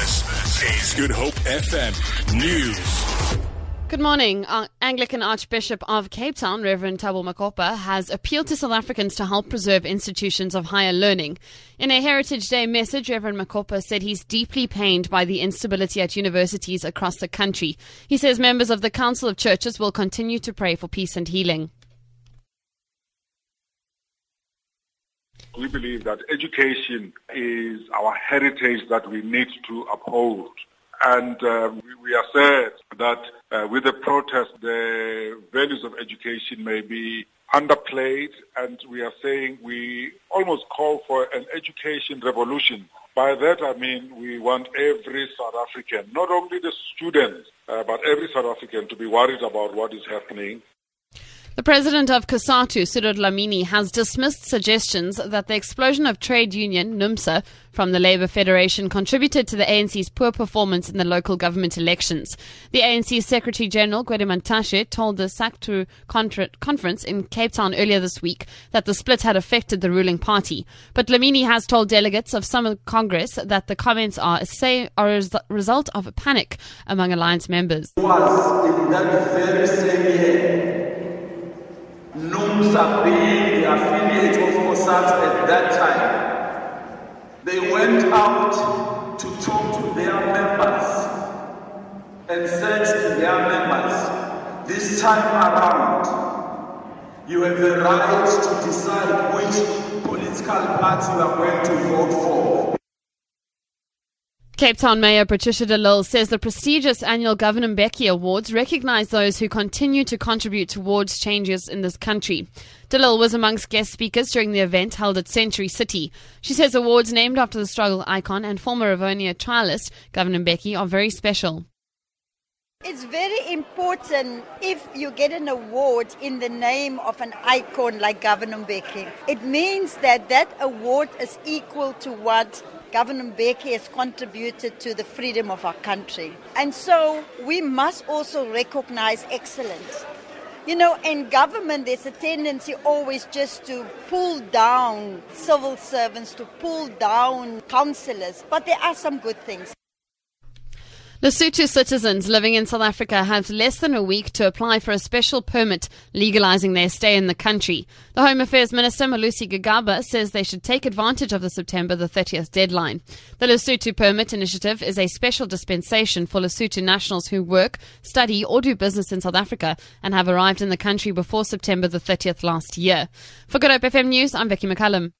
This is Good Hope FM News. Good morning. Uh, Anglican Archbishop of Cape Town, Reverend Thabo Makgoba, has appealed to South Africans to help preserve institutions of higher learning. In a Heritage Day message, Reverend Makgoba said he's deeply pained by the instability at universities across the country. He says members of the Council of Churches will continue to pray for peace and healing. We believe that education is our heritage that we need to uphold. And uh, we assert that uh, with the protest, the values of education may be underplayed, and we are saying we almost call for an education revolution. By that I mean we want every South African, not only the students, uh, but every South African to be worried about what is happening the president of COSATU, Cyril Dlamini, has dismissed suggestions that the explosion of trade union NUMSA from the Labour Federation contributed to the ANC's poor performance in the local government elections. The ANC Secretary General Gwede told the SACTU conference in Cape Town earlier this week that the split had affected the ruling party. But Dlamini has told delegates of some Congress that the comments are a, are a result of a panic among alliance members. NUMSA being the affiliate of COSATU at that time, they went out to talk to their members and said to their members, this time around, you have the right to decide which political party you are going to vote for. Cape Town Mayor Patricia de Lille says the prestigious annual Govan Mbeki Awards recognize those who continue to contribute towards changes in this country. De Lille was amongst guest speakers during the event held at Century City. She says awards named after the struggle icon and former Rivonia trialist Govan Mbeki are very special. It's very important if you get an award in the name of an icon like Govan Mbeki. It means that that award is equal to what Govan Mbeki has contributed to the freedom of our country. And so we must also recognize excellence. You know, in government, there's a tendency always just to pull down civil servants, to pull down councillors, but there are some good things. Lesotho citizens living in South Africa have less than a week to apply for a special permit legalizing their stay in the country. The Home Affairs Minister, Malusi Gigaba, says they should take advantage of the September the 30th deadline. The Lesotho Permit Initiative is a special dispensation for Lesotho nationals who work, study, or do business in South Africa and have arrived in the country before September the 30th last year. For Good Hope FM News, I'm Becky McCallum.